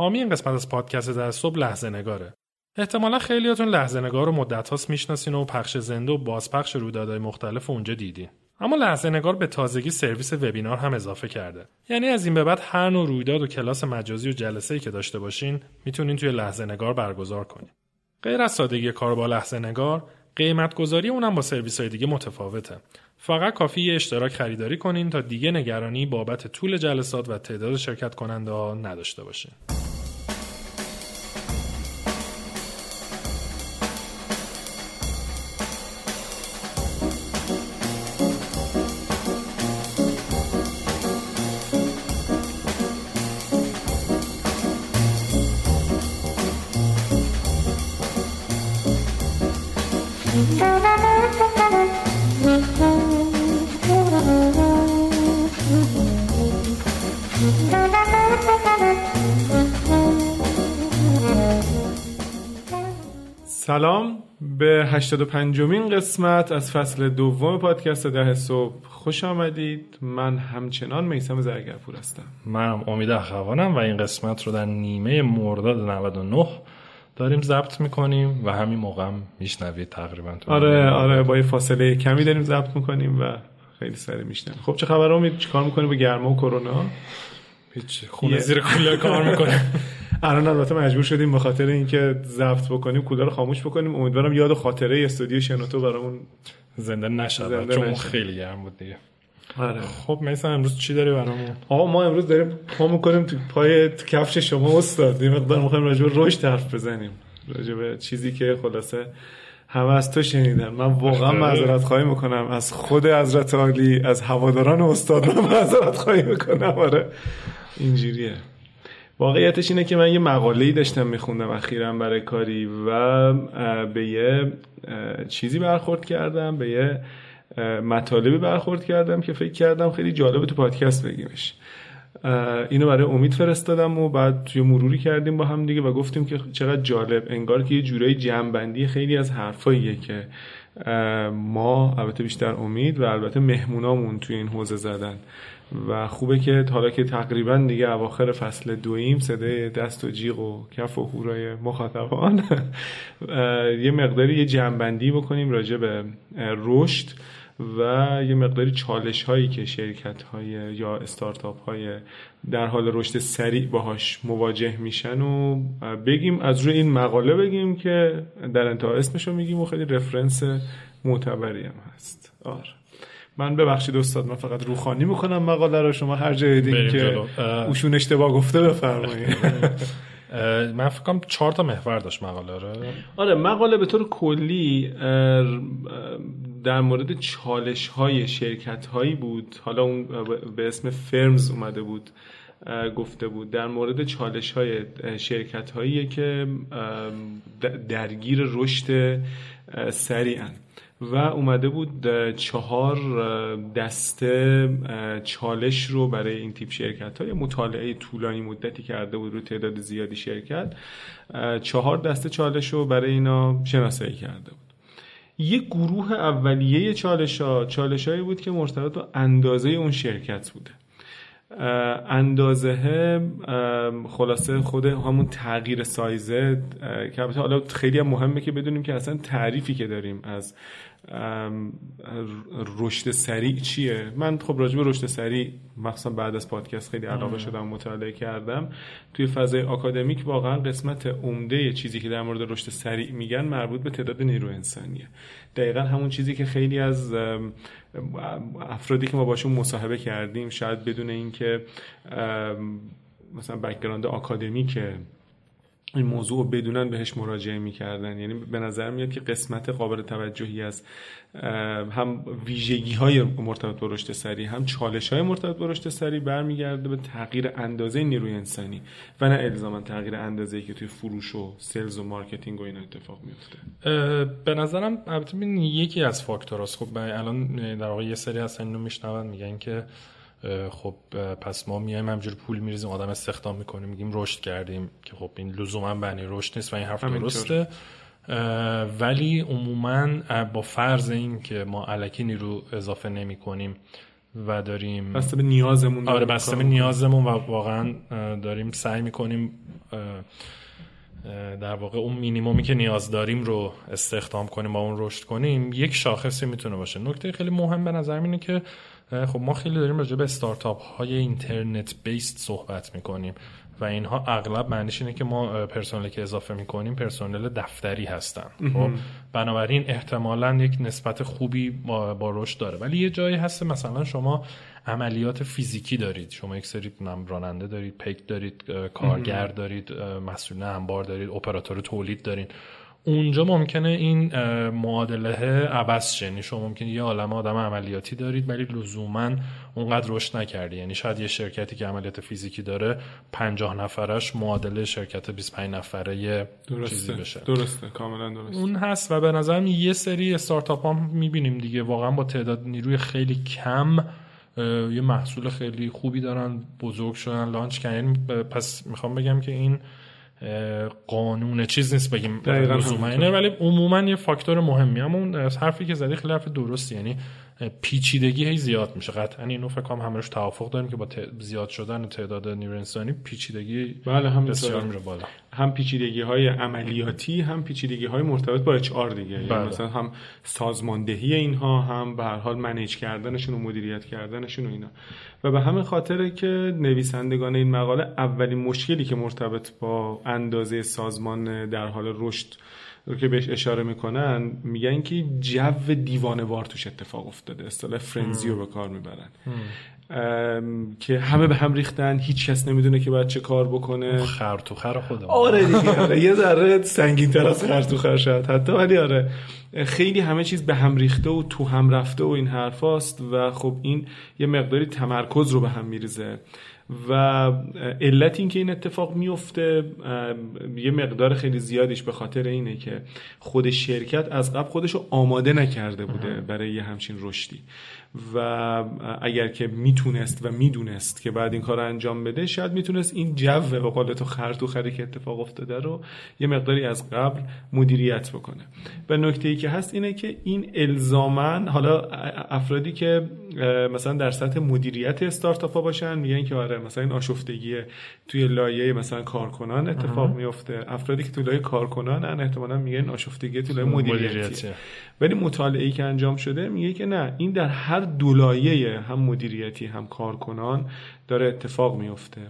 حامی این قسمت از پادکست در صبح لحظه نگاره. احتمالا خیلیاتون لحظه نگار رو مدت هاست می‌شناسین و پخش زنده و بازپخش رویدادهای مختلف اونجا دیدین. اما لحظه نگار به تازگی سرویس وبینار هم اضافه کرده. یعنی از این به بعد هر نوع رویداد و کلاس مجازی و جلسه ای که داشته باشین می‌تونین توی لحظه نگار برگزار کنین. غیر از سادگی کار با لحظه نگار، قیمت گذاری اونم با سرویس های دیگه متفاوته. فقط کافی یه اشتراک خریداری کنین تا دیگه نگرانی بابت طول جلسات و تعداد شرکت کننده ها نداشته باشین. سلام به 85 مین قسمت از فصل دوم پادکست ده صبح. خوش آمدید. من همچنان میسم زرگرپور هستم. منم امید اخوانم و این قسمت رو در نیمه مرداد 99 داریم ضبط می‌کنیم و همین موقع هم میشنوید تقریبا آره آره با یه فاصله کمی داریم ضبط می‌کنیم و خیلی سریع میشنن خب چه خبر امید؟ چیکار می‌کنی با گرما و کرونا؟ هیچ خونه زیر کولر کار می‌کنه. الان البته مجبور شدیم به خاطر اینکه ضبط بکنیم کولر رو خاموش بکنیم. امیدوارم یاد خاطره استودیو شنوتو برامون زنده نشد چون خیلی گرم بود دیگه. آره. خب میسن امروز چی داری برامون؟ آقا ما امروز داریم پا می‌کنیم تو پای کفش شما استاد. یه مقدار می‌خوایم راجع به رشد حرف بزنیم. راجع به چیزی که خلاصه همه از تو شنیدن. من واقعا معذرت خواهی می‌کنم. از خود حضرت عالی از هواداران استاد من معذرت خواهی می‌کنم. آره. اینجوریه. واقعیتش اینه که من یه مقاله داشتم میخوندم اخیرا برای کاری و به یه چیزی برخورد کردم به یه مطالبی برخورد کردم که فکر کردم خیلی جالبه تو پادکست بگیمش. اینو برای امید فرستادم و بعد توی مروری کردیم با هم دیگه و گفتیم که چقدر جالب. انگار که یه جورایی جمعبندی خیلی از حرفاییه که ما البته بیشتر امید و البته مهمونامون توی این حوزه زدن. و خوبه که حالا که تقریبا دیگه اواخر فصل دویم صدای دست و جیغ و کف و هورای مخاطبان یه مقداری یه جنبندی بکنیم راجع به رشد و یه مقداری چالش هایی که شرکت های یا استارتاپ های در حال رشد سریع باهاش مواجه میشن و بگیم از روی این مقاله بگیم که در انتها اسمش رو میگیم و خیلی رفرنس معتبری هم هست. آره. من ببخشید استاد من فقط روخانی می‌کنم مقاله رو. شما هر جای دیدین که اوشون اشتباه گفته بفرمایید. من فکر کنم چهار تا محور داشت مقاله رو. آره مقاله به طور کلی در مورد چالش های شرکت هایی بود. حالا اون به اسم فرمز اومده بود گفته بود. در مورد چالش های شرکت هایی که درگیر رشد سریعن و اومده بود چهار دسته چالش رو برای این تیپ شرکت های مطالعه طولانی مدتی کرده بود رو تعداد زیادی شرکت. چهار دسته چالش رو برای اینا شناسایی کرده بود. یک گروه اولیه چالش ها چالش هایی بود که مرتبط با اندازه اون شرکت بوده. اندازه خلاصه خود همون تغییر سایزه که حالا خیلی هم مهمه که بدونیم که اصلا تعریفی که داریم از رشد سریع چیه؟ من خب راجع به رشد سریع مخصوصا بعد از پادکست خیلی علاقه شدم مطالعه کردم. توی فضای آکادمیک واقعا قسمت عمده چیزی که در مورد رشد سریع میگن مربوط به تعداد نیرو انسانیه. دقیقا همون چیزی که خیلی از افرادی که ما باشون مصاحبه کردیم شاید بدون اینکه مثلا background آکادمیکه این موضوع رو بدونن بهش مراجعه می‌کردن. یعنی به نظر میاد که قسمت قابل توجهی از هم ویژگی های مرتبط با رشد سریع هم چالش های مرتبط با رشد سریع برمیگرده به تغییر اندازه نیروی انسانی و نه الزاما تغییر اندازه که توی فروش و sales و marketing و این اتفاق میفته به نظرم البته یکی از فاکتوراست خب الان در واقع یه سری هستن اینو میشنون میگن که خب پس ما میایم همجور پول میریزیم آدم استخدام می‌کنیم میگیم رشد کردیم که خب این لزوما بنی رشد نیست و این حرف درسته. ولی عموما با فرض این که ما علکی نیرو اضافه نمی کنیم و داریم بسته به نیازمون آره بسته به نیازمون و واقعا داریم سعی می‌کنیم در واقع اون مینیمومی که نیاز داریم رو استخدام کنیم با اون رشد کنیم. یک شاخصی می‌تونه باشه. نکته خیلی مهم به نظر اینه که خب ما خیلی داریم راجع به استارتاپ های اینترنت بیست صحبت می‌کنیم و اینها اغلب معنیش اینه که ما پرسنلی که اضافه می‌کنیم پرسنل دفتری هستن. خب بنابراین احتمالا یک نسبت خوبی با, با رشد داره. ولی یه جایی هست مثلا شما عملیات فیزیکی دارید. شما یک سری راننده دارید پیک دارید کارگر دارید مسئول انبار دارید اپراتور تولید دارید. اونجا ممکنه این معادله عوض شه. یعنی شما ممکنه یه عالم آدم عملیاتی دارید ولی لزوما اونقدر رشد نکردی. یعنی شاید یه شرکتی که عملیات فیزیکی داره 50 نفرش معادله شرکت 25 نفره یه درسته. چیزی بشه. درسته. کاملا درسته. اون هست و به نظرم یه سری استارتاپ ها می‌بینیم دیگه. واقعا با تعداد نیروی خیلی کم یه محصول خیلی خوبی دارن بزرگ شدن لانچ کردن. یعنی پس می‌خوام بگم که این قانون چیز نیست بگیم لزوما. ولی عموما یه فاکتور مهمی اما اون حرفی که زدی خیلی حرف درستی. یعنی پیچیدگی هی زیاد میشه. قطعا اینو فکر کنم همه روش توافق داریم که با زیاد شدن تعداد نیروی انسانی پیچیدگی بله هم بسیار میره بالا. هم پیچیدگی های عملیاتی هم پیچیدگی های مرتبط با اچ آر دیگه. یعنی بله. مثلا هم سازماندهی اینها هم به هر حال منیج کردنشون و مدیریت کردنشون و اینا. و به همین خاطره که نویسندگان این مقاله اولین مشکلی که مرتبط با اندازه سازمان در حال رشد رو که بهش اشاره می‌کنن میگن که جو دیوانوار توش اتفاق افتاده. اصطلاح فرنزی رو به کار می‌برن. که همه به هم ریختن هیچ کس نمی‌دونه که باید چه کار بکنه. خر تو خر خودم آره دیگه آره. یه ذره سنگین تر از خر تو خر شد حتی ولی آره. خیلی همه چیز به هم ریخته و تو هم رفته و این حرفاست و خب این یه مقداری تمرکز رو به هم میریزه. و علت این که این اتفاق میفته یه مقدار خیلی زیادیش به خاطر اینه که خود شرکت از قبل خودش رو آماده نکرده بوده برای یه همچین رشدی. و اگر که می‌تونست و می‌دونست که بعد این کار رو انجام بده شاید می‌تونست این جو به قول تو خر تو خری که اتفاق افتاده رو یه مقداری از قبل مدیریت بکنه. و نکته ای که هست اینه که این الزامن حالا افرادی که مثلا در سطح مدیریت استارتاپ ها باشن میگن که آره مثلا این آشفتگی توی لایه مثلا کارکنان اتفاق میفته افرادی که توی لایه کارکنان احتمالا میگن آشفتگی توی لایه مدیریتی. ولی مطالعه که انجام شده میگه که نه این در هر دولایه هم مدیریتی هم کارکنان داره اتفاق میفته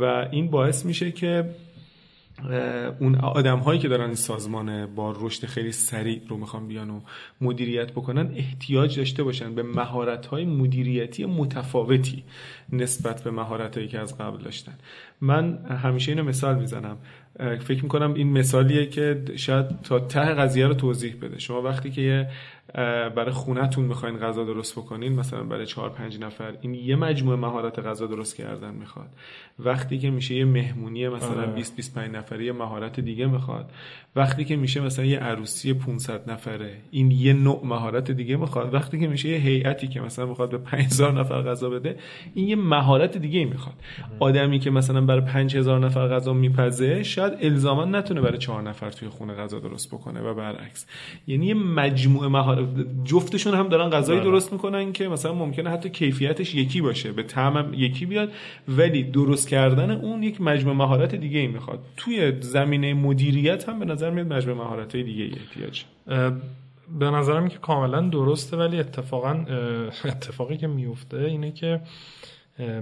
و این باعث میشه که اون آدم هایی که دارن این سازمان با رشد خیلی سریع رو می‌خوان بیان و مدیریت بکنن احتیاج داشته باشن به مهارت های مدیریتی متفاوتی نسبت به مهارت هایی که از قبل داشتن. من همیشه اینو مثال می‌زنم. فکر می‌کنم این مثالیه که شاید تا ته قضیه رو توضیح بده. شما وقتی که برای خونتون می‌خواین غذا درست بکنین مثلا برای چهار پنج نفر این یه مجموعه مهارت غذا درست کردن می‌خواد. وقتی که میشه یه مهمونی مثلا 20 25 نفره یه مهارت دیگه می‌خواد. وقتی که میشه مثلا یه عروسی 500 نفره این یه نوع مهارت دیگه می‌خواد. وقتی که میشه یه هیئتی که مثلا می‌خواد به 5000 نفر غذا بده این یه مهارت دیگه می‌خواد. آدمی که مثلا برای 5000 نفر غذا میپزه شاید الزاما نتونه برای 4 نفر توی خونه غذا درست بکنه و برعکس. یعنی یه مجموعه مهارت جفتشون هم دارن غذایی درست می‌کنن که مثلا ممکنه حتی کیفیتش یکی باشه به طعم یکی بیاد ولی درست کردن اون یک مجموعه مهارت دیگه ای می‌خواد. توی زمینه مدیریت هم به نظر میاد مجموعه مهارت های دیگه ای احتیاج به نظرم که کاملا درسته ولی اتفاقا اتفاقی که میفته اینه که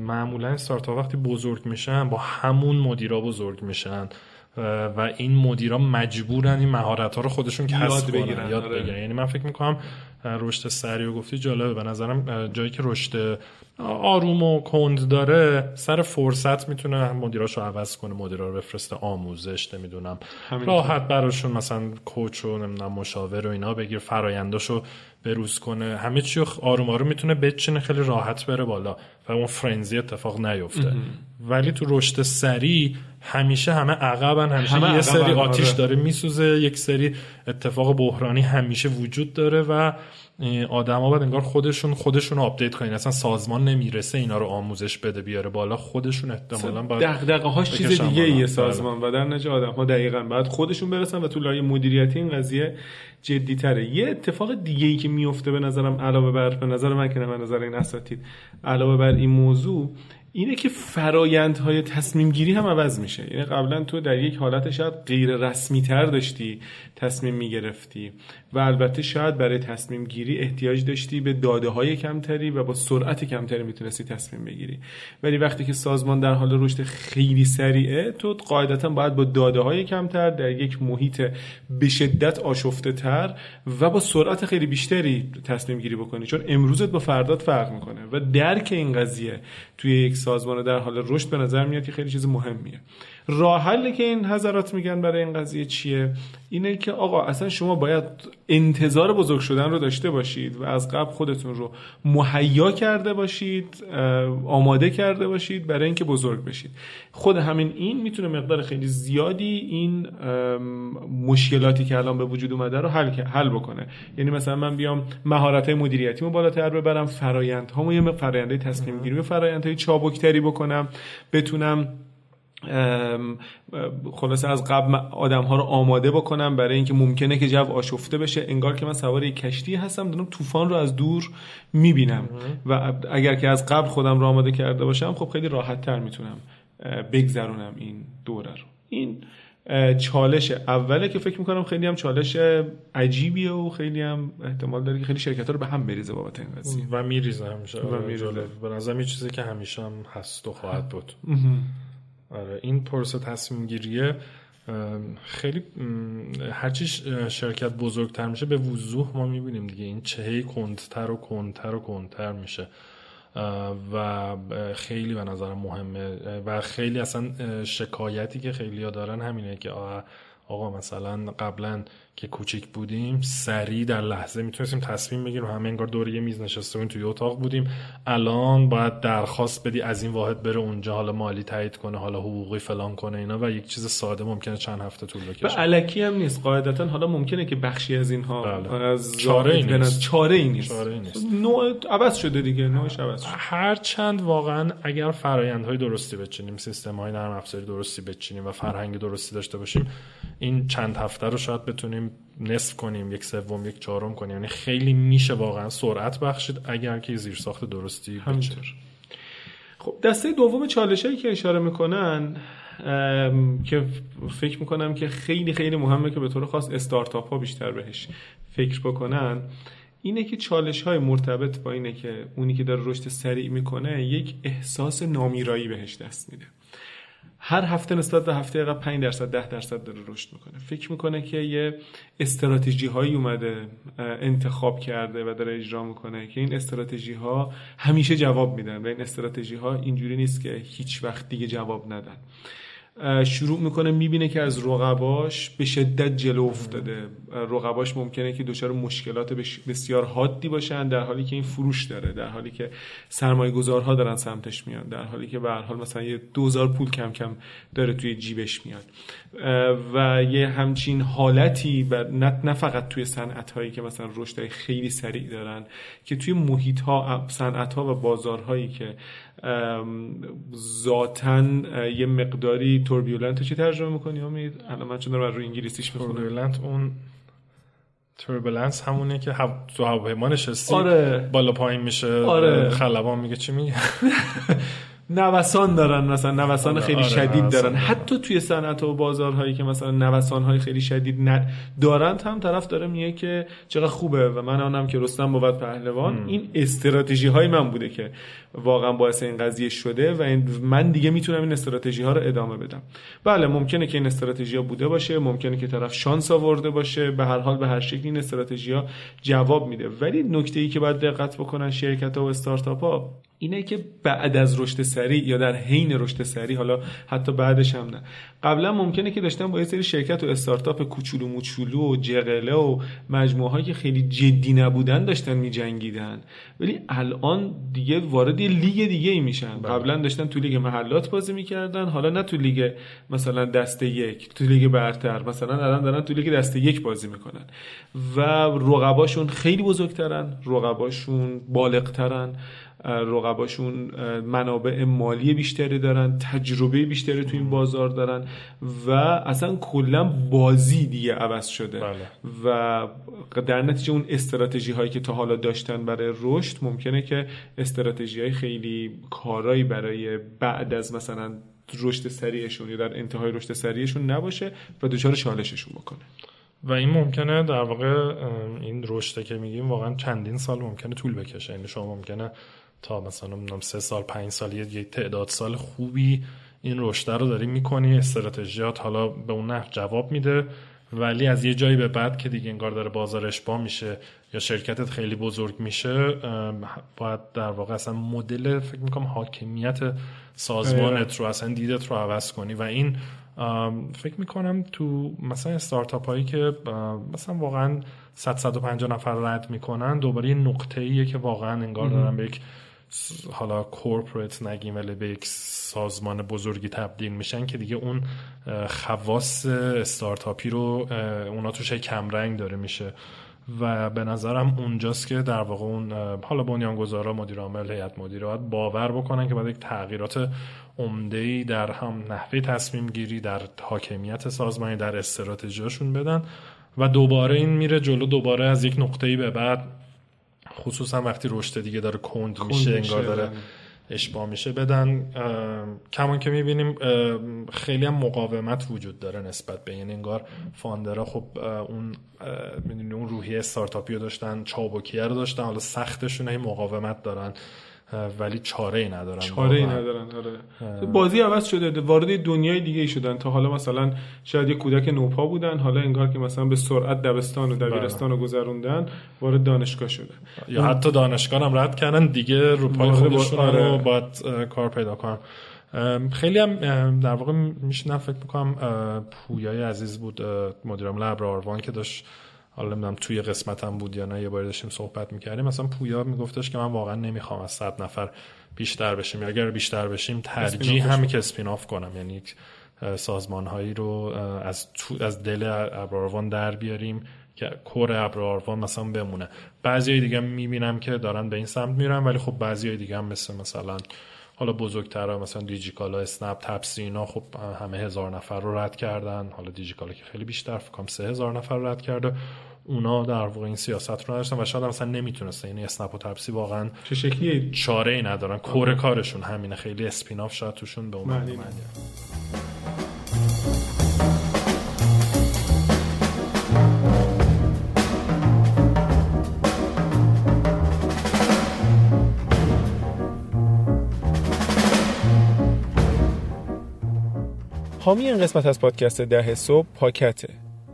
معمولا استارتاپ وقتی بزرگ میشن با همون مدیرا بزرگ میشن. و این مدیرا مجبورن این مهارت ها رو خودشون کسب کنن بگیرن، یاد آره. بگیرن. یعنی من فکر می‌کنم رشد سریع و گفتی جالبه. به نظرم جایی که رشد آروم و کند داره سر فرصت می‌تونه مدیراش رو عوض کنه مدیرا رو بفرسته آموزش نمی‌دونم. راحت براشون مثلا کوچ و نمی‌دونم مشاور و اینا بگیر فراینداشو بروز کنه. همه چی رو آروم آروم می‌تونه بچینه خیلی راحت بره بالا و اون فرنزی اتفاق نیفته. ولی تو رشد سریع همیشه همه عقبن همیشه همه یه عقبن، سری آتیش آره. داره میسوزه یک سری اتفاق بحرانی همیشه وجود داره و آدما باید انگار خودشون خودشون رو update کنین اصلا سازمان نمی‌رسه اینا رو آموزش بده بیاره بالا خودشون احتمالاً باید دغدغه هاش چیز دیگه. یه سازمان و در نتیجه آدم ها دقیقا بعد خودشون برسن و تو لایه مدیریتی این قضیه جدی تره یه اتفاق دیگه ای که میفته به نظرم علاوه بر به نظر من که نه به نظر این اساتید علاوه بر این موضوع اینه که فرایندهای تصمیم گیری هم عوض میشه. یعنی قبلا تو در یک حالت شاید غیر رسمی تر داشتی تصمیم می‌گرفتی و البته شاید برای تصمیم گیری احتیاج داشتی به داده های کمتری و با سرعت کمتری می‌تونستی تصمیم بگیری. ولی وقتی که سازمان در حال رشد خیلی سریعه تو قاعدتا باید با داده های کمتر در یک محیط به شدت آشفته تر و با سرعت خیلی بیشتری تصمیم گیری بکنی. چون امروزت با فردات فرق می‌کنه. و درک این قضیه توی یک سازمان در حال رشد به نظر میاد که خیلی چیز مهمیه. راه حلی که این حضرات میگن برای این قضیه چیه؟ اینه که آقا اصلا شما باید انتظار بزرگ شدن رو داشته باشید و از قبل خودتون رو مهیا کرده باشید آماده کرده باشید برای اینکه بزرگ بشید. خود همین این می‌تونه مقدار خیلی زیادی این مشکلاتی که الان به وجود اومده رو حل حل بکنه. یعنی مثلا من بیام مهارت های مدیریتیمو بالاتر ببرم فرایندهامو یه فرآیندهای تصمیم گیری و فرآیندهای چابکتری بکنم بتونم خلاصه از قبل آدم ها رو آماده بکنم برای اینکه ممکنه که جو آشفته بشه. انگار که من سوار یک کشتی هستم دارم طوفان رو از دور می‌بینم. و اگر که از قبل خودم رو آماده کرده باشم خب خیلی راحت تر می‌تونم بگذرونم این دوره رو. این چالش اوله که فکر می‌کنم خیلی هم چالش عجیبیه و خیلی هم احتمال داره که خیلی شرکت ها رو به هم بریزه بابت این قضیه. و میریزه همیشه. و میریزه. به نظر چیزی که همیشه هم هست و خواهد بود. آره این پروسه تصمیم گیریه خیلی هرچی شرکت بزرگتر میشه به وضوح ما می‌بینیم دیگه. این چهی کندتر و کندتر و کندتر میشه. و خیلی به نظر مهمه. و خیلی اصلا شکایتی که خیلی دارن همینه که آقا مثلا قبلا که کوچیک بودیم سریع در لحظه می‌تونستیم تصمیم بگیریم همه انگار دور یه میز نشسته بودیم توی اتاق بودیم. الان باید درخواست بدی از این واحد بره اونجا حالا مالی تایید کنه حالا حقوقی فلان کنه اینا و یک چیز ساده ممکنه چند هفته طول بکشه. و علکی هم نیست. قاعدتا حالا ممکنه که بخشی از اینها بله. از چاره ای نیست. چاره ای نیست, چاره ای نیست. نوع عوض شده دیگه نوعش عوض شده. هر چند واقعا اگر فرآیندهای درستی بچینیم سیستم های نرم افزاری درستی بچینیم و فرهنگ درستی داشته باشیم این چند هفته رو شاید بتونیم نصف کنیم یک سوم یک چهارم کنیم. یعنی خیلی میشه واقعا سرعت بخشید اگر که زیر ساخت درستی همینطور. خب دسته دوم چالش هایی که اشاره می‌کنن که فکر می‌کنم که خیلی خیلی مهمه که به طور خاص استارتاپ ها بیشتر بهش فکر بکنن اینه که چالش های مرتبط با اینه که اونی که داره رشد سریع می‌کنه یک احساس نامیرایی بهش دست میده. هر هفته نسبت به هفته قبل 5 درصد 10 درصد داره رشد می‌کنه. فکر می‌کنه که یه استراتژی هایی اومده انتخاب کرده و داره اجرا می‌کنه که این استراتژی ها همیشه جواب میدن و این استراتژی ها اینجوری نیست که هیچ وقت دیگه جواب ندن. شروع می‌کنه می‌بینه که از رقباش به شدت جلو افتاده. رقباش ممکنه که دچار مشکلات بسیار حادی باشن در حالی که این فروش داره در حالی که سرمایه گذارها دارن سمتش میان در حالی که به حال مثلا یه دوزار پول کم کم داره توی جیبش میاد. و یه همچین حالتی نه فقط توی صنعت هایی که مثلا رشد خیلی سریع دارن که توی محیط ها صنعت ها و بازارهایی که ذاتا یه مقداری turbulent چی ترجمه می‌کنی امید؟ الان من چون رو انگلیسیش می‌خونم. turbulent اون turbulence همونه که تو هواپیما نشستی آره. بالا پایین میشه آره. خلبان میگه چی میگه؟ نوسان دارن مثلا نوسان آره، خیلی آره شدید دارن. حتی توی صنعت و بازارهایی که مثلا نوسان های خیلی شدید ن... دارن هم طرف داره میگه که چقدر خوبه. و من آنم که رستم بود پهلوان. این استراتژی های من بوده که واقعا باعث این قضیه شده و من دیگه می‌تونم این استراتژی ها رو ادامه بدم. بله ممکنه که این استراتژی ها بوده باشه ممکنه که طرف شانس آورده باشه به هر حال به هر شکلی این استراتژی ها جواب میده. ولی نکته ای که باید دقت بکنن شرکت ها و استارتاپ ها اینه که بعد از رشد سریع یا در حین رشد سریع حالا حتی بعدش هم نه. قبلا ممکنه که داشتن با یه سری شرکت و استارتاپ کوچولو موچولو و جغله و مجموعه که خیلی جدی نبودن داشتن میجنگیدن. ولی الان دیگه وارد یه لیگ دیگه ای میشن. بله. قبلا داشتن تو لیگ محلات بازی می‌کردن حالا نه تو لیگ مثلا دسته یک تو لیگ برتر مثلا الان دارن تو لیگ دسته یک بازی می‌کنن. و رقباشون خیلی بزرگترن رقباشون بالغترن. رقباشون منابع مالی بیشتری دارن تجربه بیشتری تو این بازار دارن و اصلا کلا بازی دیگه عوض شده. بله. و در نتیجه اون استراتژی هایی که تا حالا داشتن برای رشد ممکنه که استراتژی های خیلی کارایی برای بعد از مثلا رشد سریعشون یا در انتهای رشد سریعشون نباشه و دچار چالششون بکنه. و این ممکنه در واقع این رشد که میگیم واقعا چندین سال ممکنه طول بکشه. یعنی شما ممکنه تا مثلا نمی‌دونم سه سال پنج سال یه تعداد سال خوبی این رشد رو داری می‌کنی استراتژیات حالا به اون نحو جواب میده ولی از یه جایی به بعد که دیگه انگار داره بازارش با میشه یا شرکتت خیلی بزرگ میشه باید در واقع اصلا مدل فکر می‌کنم حاکمیت سازمانت رو اصلا دیدت رو عوض کنی. و این فکر می‌کنم تو مثلا استارتاپ هایی که مثلا واقعا 100 150 نفر رد می‌کنن دوباره یه نقطه ایه که واقعا انگار دارن به یک حالا کورپوریت نگیم ولی به یک سازمان بزرگی تبدیل میشن که دیگه اون خواص استارتاپی رو اونا توش کمرنگ داره میشه. و به نظرم اونجاست که در واقع اون حالا بنیانگذارا مدیر عامل هیئت مدیره باید باور بکنن که باید یک تغییرات عمده در هم نحوه تصمیم گیری در حاکمیت سازمانی در استراتژیاشون بدن و دوباره این میره جلو دوباره از یک نقطه‌ای به بعد خصوصا وقتی رشد دیگه داره کند, میشه انگار داره بله. اشباه میشه بدن کمان که می‌بینیم خیلی هم مقاومت وجود داره نسبت به این یعنی انگار فاندرا خب اون اون روحیه استارتاپی رو داشتن چابکیه رو داشتن حالا سختشون این مقاومت دارن ولی چاره ای ندارن چاره ای ندارن آره. بازی عوض شده وارد دنیای دیگه ای شدن. تا حالا مثلا شاید یه کودک نوپا بودن حالا انگار که مثلا به سرعت دبستان و دبیرستان رو گذروندن وارد دانشگاه شده. یا حتی دانشگاه هم رد کردن دیگه رو پای خودشون با... آره. باید کار پیدا کنن. خیلی هم در واقع میشه فکر می‌کنم پویای عزیز بود مدیرم لبراروان که داشت حالا نمی‌دونم توی قسمتم بود یا نه یه بار داشتیم صحبت می‌کردیم. مثلا پویا میگفتش که من واقعا نمی‌خوام از صد نفر بیشتر بشیم. یا اگر بیشتر بشیم ترجیح هم که spin-off کنم. یعنی سازمان هایی رو از تو از دل ابراروان در بیاریم که core ابراروان مثلا بمونه. بعضی دیگه می‌بینم که دارن به این سمت میرن ولی خب بعضی دیگه هم مثل مثلا حالا بزرگتر مثلا دیجیکالا اسنپ تپسی اینا خب همه هزار نفر رو رد کردن. حالا دیجیکالا که خیلی بیشتر فکرم سه هزار نفر رو رد کرده. اونا در واقع این سیاست رو نداشتن و شاید مثلا نمی‌تونستن. یعنی اسنپ و تپسی واقعا چه شکلی چاره ای ندارن. core کارشون همینه. خیلی spin-off شاید توشون به اون حامی این قسمت از پادکست ده صبح پاکته.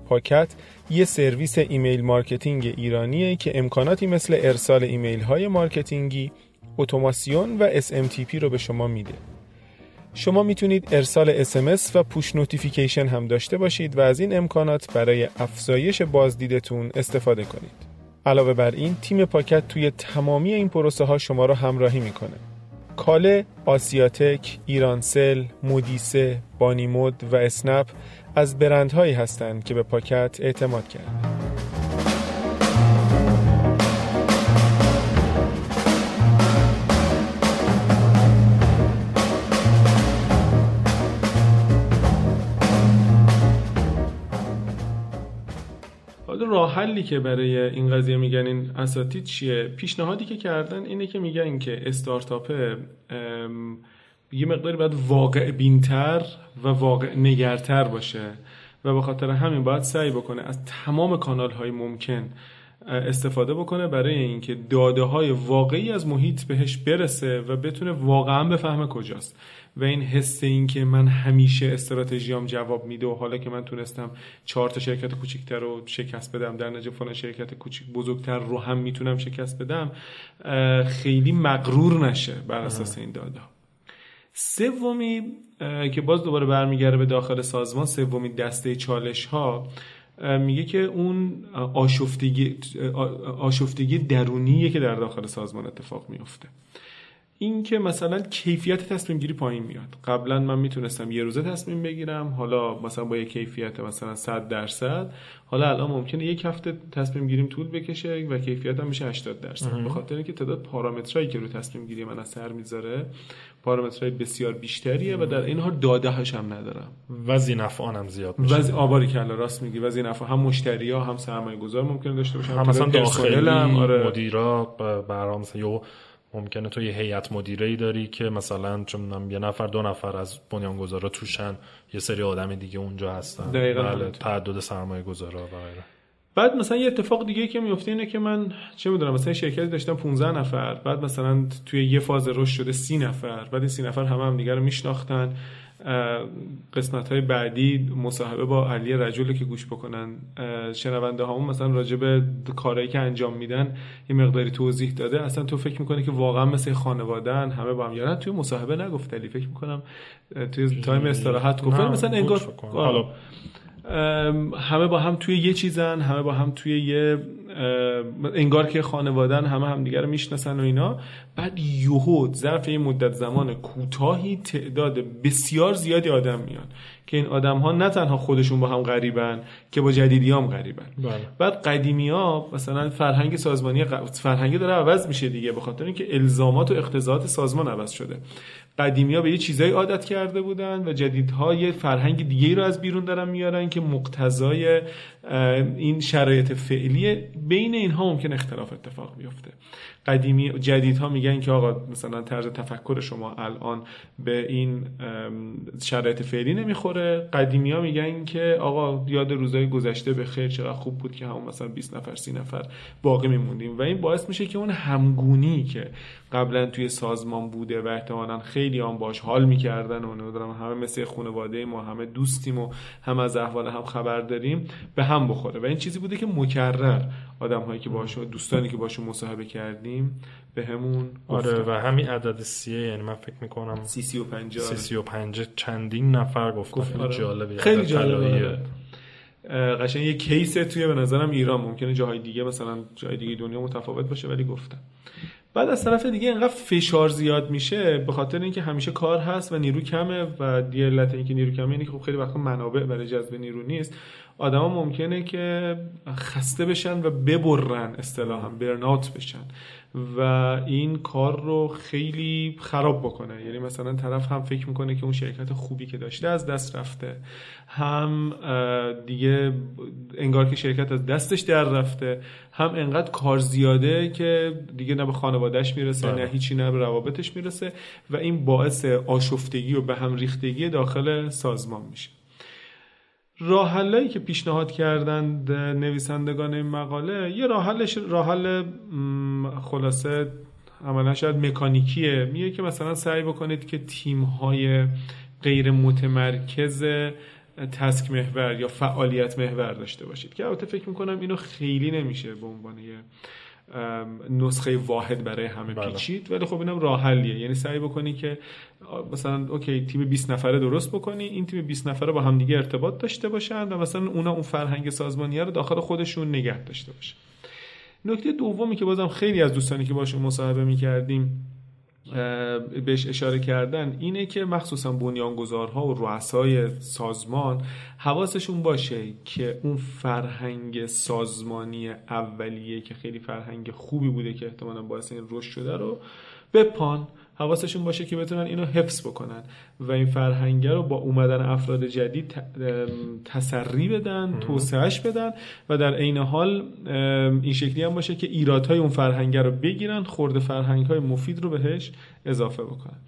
پاکت یه سرویس ایمیل marketing ایرانیه که امکاناتی مثل ارسال ایمیل های marketing ی اتوماسیون و SMTP رو به شما میده. شما می‌تونید ارسال SMS و push notification هم داشته باشید و از این امکانات برای افزایش بازدیدتون استفاده کنید. علاوه بر این تیم پاکت توی تمامی این پروسه ها شما رو همراهی می‌کنه. کاله، آسیاتک، ایرانسل، مودیسه، بانیمود و اسنپ از برندهایی هستند که به پاکت اعتماد کردند. راه حلی که برای این قضیه میگن این اساتید چیه؟ پیشنهادی که کردن اینه که میگن که استارتاپ یه مقداری باید واقع بینتر و واقع نگرتر باشه و به خاطر همین باید سعی بکنه از تمام کانال های ممکن استفاده بکنه برای اینکه داده های واقعی از محیط بهش برسه و بتونه واقعا بفهمه کجاست. و این حس این که من همیشه استراتژیام جواب میده و حالا که من تونستم چهار تا شرکت کوچیکتر رو شکست بدم در نتیجه فلان شرکت کوچیک بزرگتر رو هم می‌تونم شکست بدم خیلی مغرور نشه بر اساس این داده. سومی که باز دوباره برمیگرده به داخل سازمان سومی دسته چالش ها میگه که اون آشفتگی, آشفتگی درونیه که در داخل سازمان اتفاق میفته این که مثلا کیفیت تصمیم گیری پایین میاد. قبلا من می‌تونستم یه روزه تصمیم بگیرم حالا مثلا با یه کیفیت مثلا 100 درصد. حالا الان ممکنه یک هفته تصمیم گیریم طول بکشه و کیفیت هم میشه 80 درصد. به خاطر اینکه تعداد پارامترایی که رو تصمیم گیری من اثر می‌ذاره پارامترهای بسیار بیشتریه و در این حال داده هاش هم ندارم. و زینفعان هم زیاد میشه. و آباری کلا راست میگی و زینفع هم مشتری ها هم سرمایه گذار ممکنه داشته باشن. هم مثلا داخلی هم آره. مدیرا برام مثلا ممکنه تو یه هیئت مدیره ای داری که مثلا چون یه نفر دو نفر از بنیانگذارا توشن. یه سری آدم دیگه اونجا هستن. دقیقاً. بله تعدد سرمایه گذارا و غیره. بعد مثلا یه اتفاق دیگه که میفته اینه که من چه می‌دونم مثلا شرکتی داشتم 15 نفر بعد مثلا توی یه فاز رشد شده 30 نفر بعد این 30 نفر همه هم دیگه رو میشناختن. قسمت های بعدی مصاحبه با علی رجولی که گوش بکنن. شنونده همون مثلا راجع به کارهایی که انجام میدن یه مقداری توضیح داده. اصلا تو فکر می‌کنی که واقعا مثل خانوادن همه با هم یارن توی مصاحبه نگفت علی فکر می‌کنم. توی تایم استراحت گفت. مثلا انگار همه با هم توی یه چیزن همه با هم توی یه انگار که خانوادن همه همدیگه رو می‌شناسن و اینا. بعد یهود ظرف یه مدت زمان کوتاهی تعداد بسیار زیادی آدم میان. که این آدم ها نه تنها خودشون با هم غریبن که با جدیدی هم غریبن بله. بعد قدیمی ها مثلا فرهنگ سازمانی فرهنگ داره عوض میشه دیگه به خاطر اینکه الزامات و اقتضاعات سازمان عوض شده قدیمی ها به یه چیزایی عادت کرده بودن و جدیدها یه فرهنگ دیگه رو از بیرون دارن میارن که مقتضای این شرایط فعلی بین اینها ممکن اختلاف اتفاق بیفته. قدیمی جدیدها میگن که آقا مثلا طرز تفکر شما الان به این شرایط فعلی نمی‌خوره. قدیمی ها میگن که آقا یاد روزای گذشته به خیر چقدر خوب بود که همون مثلا 20 نفر 30 نفر باقی میموندیم. و این باعث میشه که اون همگونی که قبلا توی سازمان بوده و احتمالا خیلی هم باش حال می‌کردن و نمی‌دونم همه مثل خانواده ما همه دوستیم و هم از احوال هم خبر داریم به هم بخوره. و این چیزی بوده که مکرر آدم هایی که باشون دوستانی که باشون مصاحبه کردیم به همون آره و همین عدد سیه یعنی من فکر می‌کنم سی سی و پنجه سی سی و پنجه چندین نفر گفت گفت آره. جالبه خیلی جالبه قشنگ یه کیس توی به نظرم ایران ممکنه جاهای دیگه مثلا جای دیگه دنیا متفاوت باشه ولی گفتم بعد از طرف دیگه اینقدر فشار زیاد میشه به خاطر اینکه همیشه کار هست و نیرو کمه و دی علت اینکه نیرو کمه اینه خب خیلی وقتا منابع برای جذب نیرو نیست. آدما ممکنه که خسته بشن و ببرن اصطلاحا برنات بشن. و این کار رو خیلی خراب بکنه. یعنی مثلا طرف هم فکر می‌کنه که اون شرکت خوبی که داشته از دست رفته. هم دیگه انگار که شرکت از دستش در رفته. هم انقدر کار زیاده که دیگه نه به خانوادهش می‌رسه بله. نه هیچی نه به روابطش می‌رسه. و این باعث آشفتگی و به هم ریختگی داخل سازمان میشه. راحلایی که پیشنهاد کردند نویسندگان این مقاله یه راحلش راحل خلاصه عملا شاید مکانیکیه. میگه که مثلا سعی بکنید که تیم های غیر متمرکز تسک محور یا فعالیت محور داشته باشید. که البته فکر می‌کنم اینو خیلی نمیشه به عنوان یه نسخه واحد برای همه بله. پیچید. ولی خب اینم راه حلیه. یعنی سعی بکنی که مثلا اوکی تیم 20 نفره درست بکنی. این تیم 20 نفره با همدیگه ارتباط داشته باشن و مثلا اونا اون فرهنگ سازمانی رو داخل خودشون نگه داشته باشن. نکته دومی که بازم خیلی از دوستانی که باشون مصاحبه می‌کردیم بهش اشاره کردن اینه که مخصوصا بنیانگذارها و رؤسای سازمان حواسشون باشه که اون فرهنگ سازمانی اولیه که خیلی فرهنگ خوبی بوده که احتمالا باعث این رشد شده رو بپان. حواسشون باشه که بتونن اینو حفظ بکنن و این فرهنگه رو با اومدن افراد جدید تسری بدن توسعهش بدن و در عین حال این شکلی هم باشه که ایرادهای اون فرهنگه رو بگیرن خورده فرهنگ های مفید رو بهش اضافه بکنن.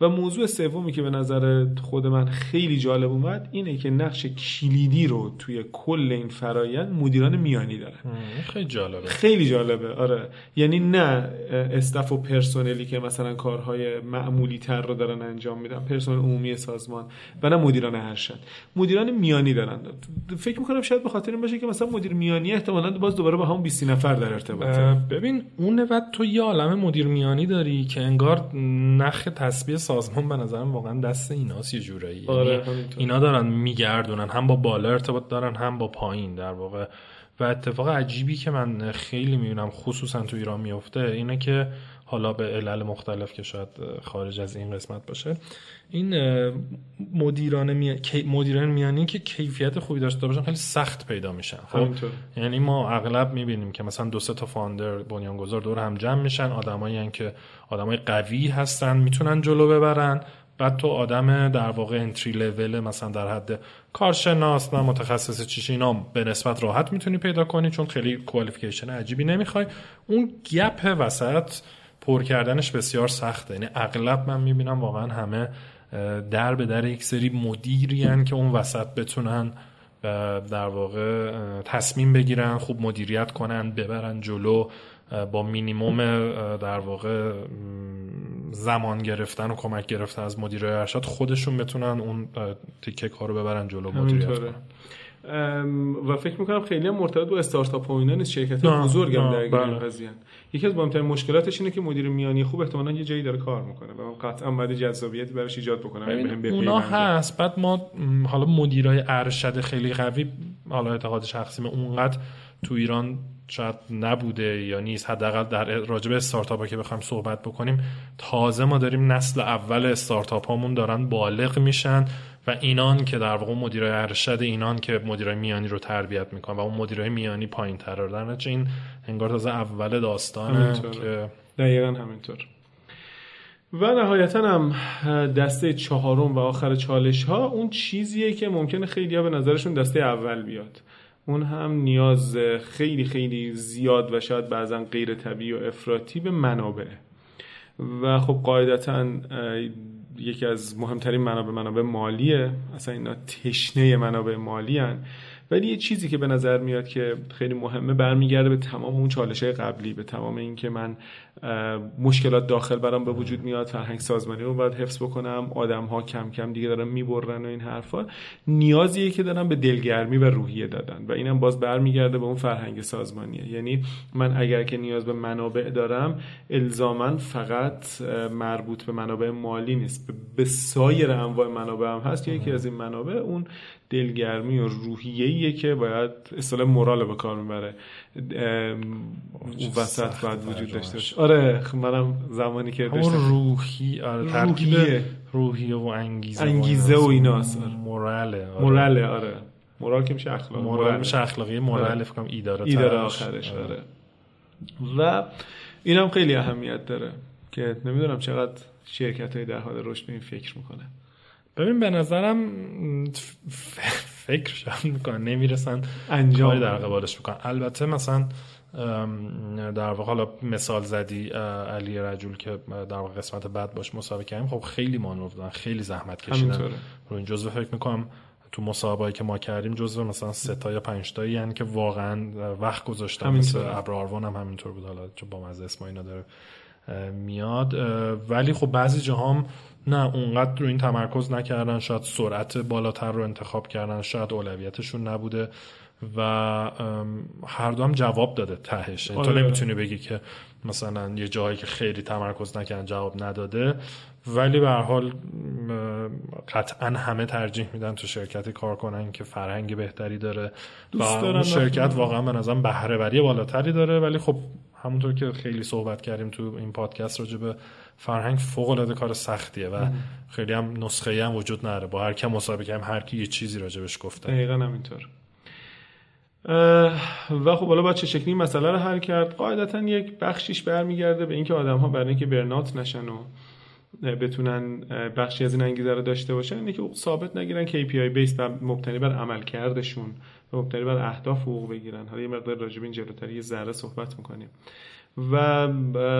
و موضوع سومی که به نظر خود من خیلی جالب اومد اینه که نقش کلیدی رو توی کل این فرایند مدیران میانی دارن. خیلی جالبه. خیلی جالبه آره. یعنی نه استف و پرسنلی که مثلا کارهای معمولی تر رو دارن انجام میدن پرسنل عمومی سازمان و نه مدیران ارشد مدیران میانی دارن. فکر می‌کنم شاید به خاطر این باشه که مثلا مدیر میانی احتمالاً باز دوباره با همون 20 نفر در ارتباطه. ببین اون وقت تو یه عالم مدیر میانی داری که انگار نخ تسبیح سازمان به نظرم واقعا دست ایناست یه جورایی آره، یعنی همینطور. اینا دارن میگردونن هم با بالا ارتباط دارن هم با پایین در واقع و اتفاق عجیبی که من خیلی می‌بینم خصوصا تو ایران میفته اینه که حالا به علل مختلف که شاید خارج از این قسمت باشه. این مدیران می... مدیران میانی که کیفیت خوبی داشته باشن خیلی سخت پیدا میشن. خب؟ یعنی ما اغلب می‌بینیم که مثلا دو سه تا فاندر بنیانگذار دور هم جمع میشن آدمایی که آدمای قوی هستن می‌تونن جلو ببرن. بعد تو آدم در واقع انتری لول مثلا در حد کارشناس نه متخصص چیش اینا به نسبت راحت می‌تونی پیدا کنی چون خیلی کوالیفیکیشن عجیبی نمی‌خوای. اون گپ وسط پر کردنش بسیار سخته. یعنی اغلب من می‌بینم واقعا همه در به در یک سری مدیری که اون وسط بتونن در واقع تصمیم بگیرن خوب مدیریت کنن ببرن جلو با مینیموم در واقع زمان گرفتن و کمک گرفتن از مدیر ارشاد خودشون بتونن اون تیکه کارو ببرن جلو مدیریت کنن. و فکر می‌کنم خیلی مرتبط با استارتاپ ها اینا نیست. شرکت بزرگ هم در بله. قضیه یکی از مهمترین مشکلاتش اینه که مدیر میانی خوب احتمالاً یه جایی داره کار می‌کنه و قطعا بعد جذابیتی براش ایجاد بکنه اونا هست. بعد ما حالا مدیرای ارشد خیلی قوی حالا اعتقاد شخصی اونقدر تو ایران شاید نبوده یا نیست. حداقل در راجب استارتاپ ها که بخوایم صحبت بکنیم تازه ما داریم نسل اول استارتاپ هامون دارن بالغ میشن. و اینان که در واقع مدیرای ارشد اینان که مدیرای میانی رو تربیت می‌کنن و اون مدیرای میانی پایین تر در این انگار تازه اول داستانه که دقیقا همینطور. و نهایتا هم دسته چهارم و آخر چالش ها اون چیزیه که ممکنه خیلی ها به نظرشون دسته اول بیاد. اون هم نیاز خیلی خیلی زیاد و شاید بعضا غیر طبیعی و افراطی به منابع و خب قاعدتا یکی از مهمترین منابع منابع مالیه اصلا اینا تشنه منابع مالی هن. ولی یه چیزی که به نظر میاد که خیلی مهمه برمیگرده به تمام اون چالش قبلی به تمام این که من مشکلات داخل برام به وجود میاد فرهنگ سازمانی رو باید حفظ بکنم آدم ها کم کم دیگه دارن می‌برن و این حرفا. نیازیه که دارن به دلگرمی و روحیه دادن و اینم باز برمیگرده به اون فرهنگ سازمانیه. یعنی من اگر که نیاز به منابع دارم الزاما فقط مربوط به منابع مالی نیست. به سایر انواع منابع هم هست. یکی از این منابع اون دلگرمی و روحیه‌ایه که باید اصطلاح مورال به کار می‌بره. اون وسط باید وجود داشته باشه. آره خب منم زمانی که داشتم. روحی آره ترکیب روحیه و انگیزه انگیزه و ایناست آره. موراله آره. موراله آره. مورال که میشه اخلاق مورال میشه اخلاقی. مورال آره. فکر ایداره ایداره آخرش آره. آره. و اینم خیلی اهمیت داره که نمی‌دونم چقدر شرکت های در حال رشد به این فکر می‌کنه. ببین به نظرم فکر شد می‌کنن نمی‌رسن. انجام در قبالش می‌کنن. البته مثلا در واقع حالا مثال زدی علی رجول که در واقع قسمت بعد باش مسابقه کردیم. خب خیلی مانور دادن خیلی زحمت کشیدن. رو این جزو فکر می‌کنم تو مسابقه که ما کردیم جزو مثلا سه تا یا پنج تایی یعنی که واقعا وقت گذاشتن. مثل ابراروان هم همینطور بود. حالا چون با مزه اسم اینا داره میاد. ولی خب بعضی جاهام نه اونقدر رو این تمرکز نکردن شاید سرعت بالاتر رو انتخاب کردن شاید اولویتشون نبوده و هر دو هم جواب داده تهش. یعنی تو آره. نمی‌تونی بگی که مثلا یه جایی که خیلی تمرکز نکردن جواب نداده ولی به هر حال قطعا همه ترجیح میدن تو شرکتی کار کنن که فرهنگ بهتری داره. و شرکت واقعا به نظرم بهره وری بالاتری داره ولی خب همونطور که خیلی صحبت کردیم تو این پادکست راجع به فرهنگ فوق العاده کار سختیه و خیلی هم نسخه هم وجود نداره. با هر کی مسابقه هم هر کی یه چیزی راجبش گفته. دقیقاً همینطور. و خب حالا با چه شکلی مسئله رو حل کرد؟ قاعدتا یک بخشیش برمیگرده به اینکه آدم ها برای اینکه برنات نشن و بتونن بخشی از این انگیزه رو داشته باشن. اینه که ثابت نگیرن KPI بیس و مبتنی بر عمل کردشون و مبتنی بر اهداف حقوق بگیرن. حالا یه مقدار راجب این جلوتر یه ذره صحبت می‌کنیم. و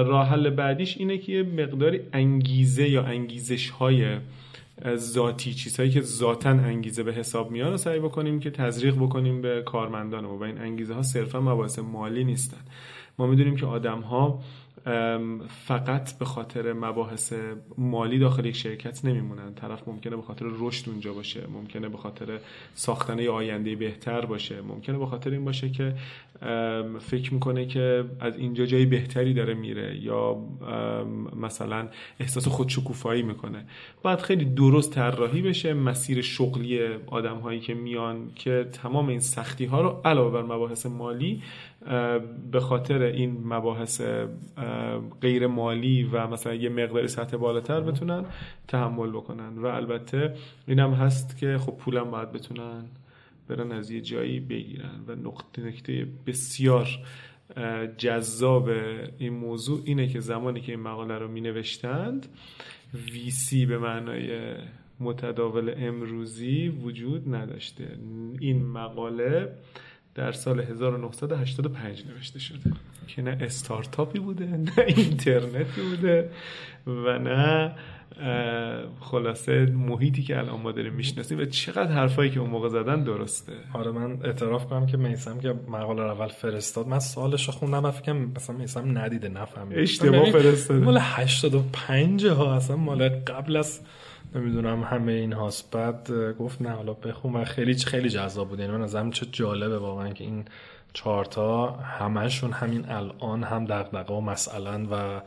راه حل بعدیش اینه که مقداری انگیزه یا انگیزش های ذاتی چیزهایی که ذاتا انگیزه به حساب میاد رو سعی بکنیم که تزریق بکنیم به کارمندان و این انگیزه ها صرفا مباحث مالی نیستن. ما می‌دونیم که آدم ها فقط به خاطر مباحث مالی داخل یک شرکت نمیمونن. طرف ممکنه به خاطر رشد اونجا باشه ممکنه به خاطر ساختن آینده بهتر باشه. ممکنه به خاطر این باشه که فکر می‌کنه که از اینجا جایی بهتری داره میره یا مثلا احساس خودشکوفایی می‌کنه. باید خیلی درست طراحی بشه مسیر شغلی آدم هایی که میان که تمام این سختی ها رو علاوه بر مباحث مالی به خاطر این مباحث غیر مالی و مثلا یه مقداری سطح بالاتر بتونن تحمل بکنن. و البته اینم هست که خب پولم باید بتونن برن از یه جایی بگیرن. و نقطه نکته بسیار جذاب این موضوع اینه که زمانی که این مقاله رو می نوشتند ویسی به معنای متداول امروزی وجود نداشته. این مقاله در سال 1985 نوشته شده. که نه استارتاپی بوده نه اینترنتی بوده و نه خلاصه محیطی که الان ما داریم می‌شناسیم و چقدر حرفایی که اون موقع زدن درسته. آره من اعتراف کنم که میسم که مقاله رو اول فرستاد. من سالش خوندم و فکرم مثلا میسم ندیده نفهمید. اشتباه یعنی فرستاده. مال 85 ها اصلا مال قبل از نمی‌دونم همه این هاست. بعد گفت نه حالا بخون. و خیلی خیلی جذاب بود. یعنی من نظرم چه جالبه واقعا که این چهارتا همشون همین الان هم دغدغه و مسئله و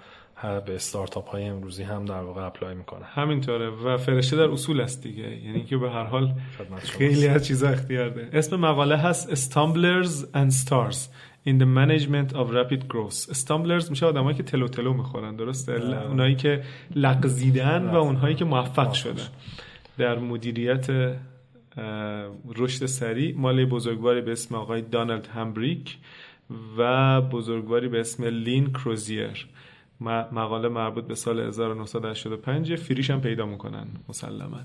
به استارتاپ های امروزی هم در واقع اپلای می‌کنه همینطوره. و فرشته در اصول است دیگه. یعنی که به هر حال خیلی از چیزا اختیار ده اسم مقاله هست Stumblers and Stars. In the management of rapid growth. استامبلرز میشه آدمایی که تلو تلو می‌خورن درسته؟ اونایی که لغزیدن و اونهایی که موفق شدن. در مدیریت رشد سریع مال بزرگواری به اسم آقای دانالد همبریک و بزرگواری به اسم لین کروزیر. مقاله مربوط به سال 1985 فریش هم پیدا می‌کنن مسلما.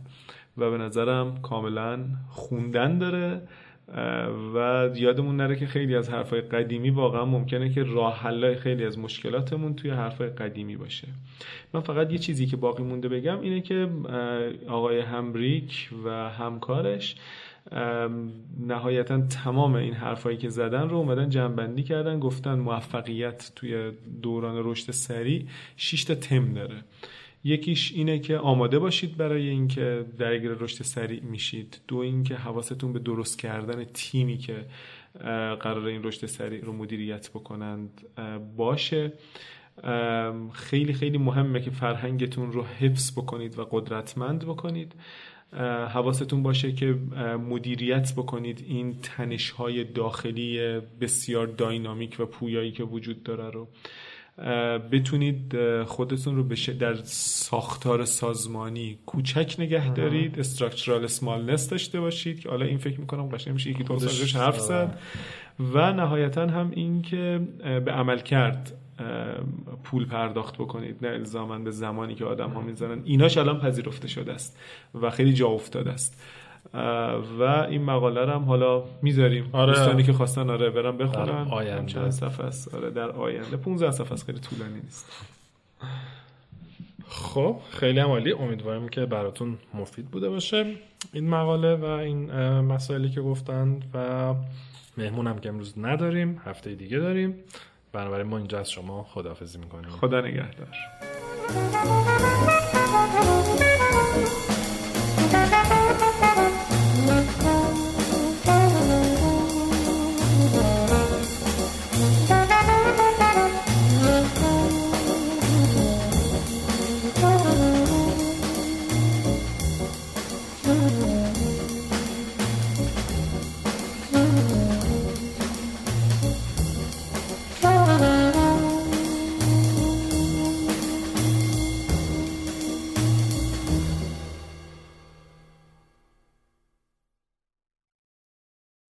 و به نظرم کاملا خوندن داره. و یادمون نره که خیلی از حرفای قدیمی واقعا ممکنه که راه حل خیلی از مشکلاتمون توی حرفای قدیمی باشه. من فقط یه چیزی که باقی مونده بگم اینه که آقای همبریک و همکارش نهایتا تمام این حرفایی که زدن رو اومدن جنبندی کردن گفتن موفقیت توی دوران رشد سریع 6 تا تم داره. یکیش اینه که آماده باشید برای اینکه درگیر رشد سریع میشید. دو اینکه حواستون به درست کردن تیمی که قرار این رشد سریع رو مدیریت بکنند باشه. خیلی خیلی مهمه که فرهنگتون رو حفظ بکنید و قدرتمند بکنید. حواستون باشه که مدیریت بکنید این تنش های داخلی بسیار داینامیک و پویایی که وجود داره رو. بتونید خودتون رو بشه در ساختار سازمانی کوچک نگه دارید استراکچرال سمالنس داشته باشید که حالا این فکر می‌کنم قشنگ میشه یکی دو حرف زد. و نهایتا هم این که به عمل کرد پول پرداخت بکنید نه الزاما به زمانی که آدم ها می‌زنن ایناش الان پذیرفته شده است و خیلی جا افتاده است. و این مقاله رو هم حالا می‌ذاریم. آره. دوستانی که خواستن آره برم بخونن. آینده. چند صفحه است. آره در آینده. 15 صفحه است خیلی طولانی نیست. خب خیلی عالی. امیدوارم که براتون مفید بوده باشه این مقاله و این مسائلی که گفتند و مهمونم که امروز نداریم هفته دیگه داریم. بنابراین ما اینجا از شما خداحافظی می‌کنیم. خدا نگهدار.